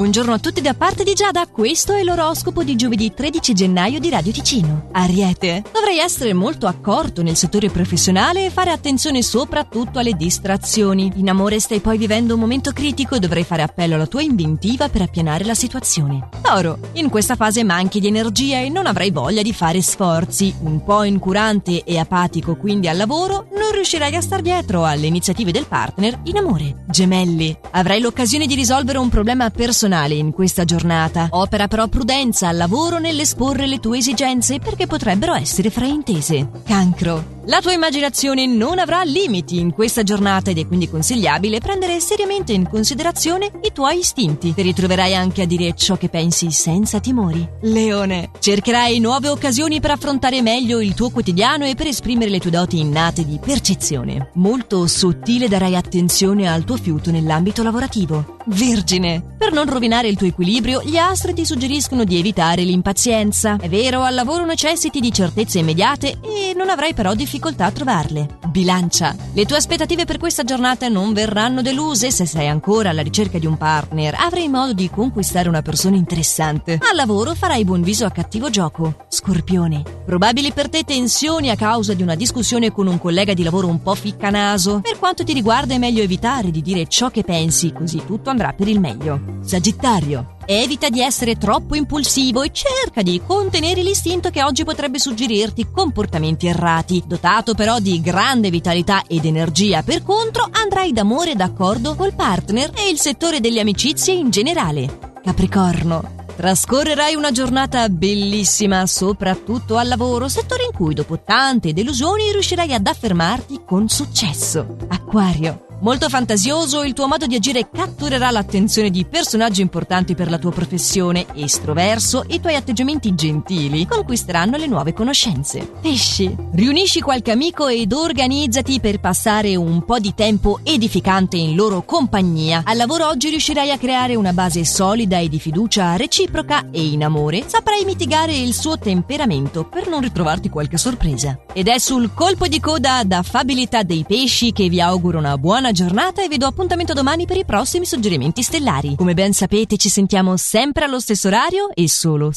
Buongiorno a tutti da parte di Giada, questo è l'oroscopo di giovedì 13 gennaio di Radio Ticino. Ariete, dovrai essere molto accorto nel settore professionale e fare attenzione soprattutto alle distrazioni. In amore stai poi vivendo un momento critico e dovrai fare appello alla tua inventiva per appianare la situazione. Toro, in questa fase manchi di energia e non avrai voglia di fare sforzi. Un po' incurante e apatico quindi al lavoro, non riuscirai a star dietro alle iniziative del partner in amore. Gemelli, avrai l'occasione di risolvere un problema personale personale in questa giornata. Opera però prudenza al lavoro nell'esporre le tue esigenze perché potrebbero essere fraintese. Cancro. La tua immaginazione non avrà limiti in questa giornata ed è quindi consigliabile prendere seriamente in considerazione i tuoi istinti. Ti ritroverai anche a dire ciò che pensi senza timori. Leone, cercherai nuove occasioni per affrontare meglio il tuo quotidiano e per esprimere le tue doti innate di percezione. Molto sottile darai attenzione al tuo fiuto nell'ambito lavorativo. Vergine, per non rovinare il tuo equilibrio, gli astri ti suggeriscono di evitare l'impazienza. È vero, al lavoro necessiti di certezze immediate e avrai però difficoltà a trovarle. Bilancia. Le tue aspettative per questa giornata non verranno deluse se sei ancora alla ricerca di un partner. Avrai modo di conquistare una persona interessante. Al lavoro farai buon viso a cattivo gioco. Scorpione. Probabili per te tensioni a causa di una discussione con un collega di lavoro un po' ficcanaso. Per quanto ti riguarda è meglio evitare di dire ciò che pensi, così tutto andrà per il meglio. Sagittario. Evita di essere troppo impulsivo e cerca di contenere l'istinto che oggi potrebbe suggerirti comportamenti errati. Dotato però di grande vitalità ed energia, per contro, andrai d'amore d'accordo col partner e il settore delle amicizie in generale. Capricorno. Trascorrerai una giornata bellissima, soprattutto al lavoro, settore in cui dopo tante delusioni riuscirai ad affermarti con successo. Acquario. Molto fantasioso, il tuo modo di agire catturerà l'attenzione di personaggi importanti per la tua professione, estroverso e i tuoi atteggiamenti gentili conquisteranno le nuove conoscenze. Pesci, riunisci qualche amico ed organizzati per passare un po' di tempo edificante in loro compagnia. Al lavoro oggi riuscirai a creare una base solida e di fiducia reciproca e in amore saprai mitigare il suo temperamento per non ritrovarti qualche sorpresa. Ed è sul colpo di coda da affabilità dei pesci che vi auguro una buona buona giornata e vi do appuntamento domani per i prossimi suggerimenti stellari. Come ben sapete ci sentiamo sempre allo stesso orario e solo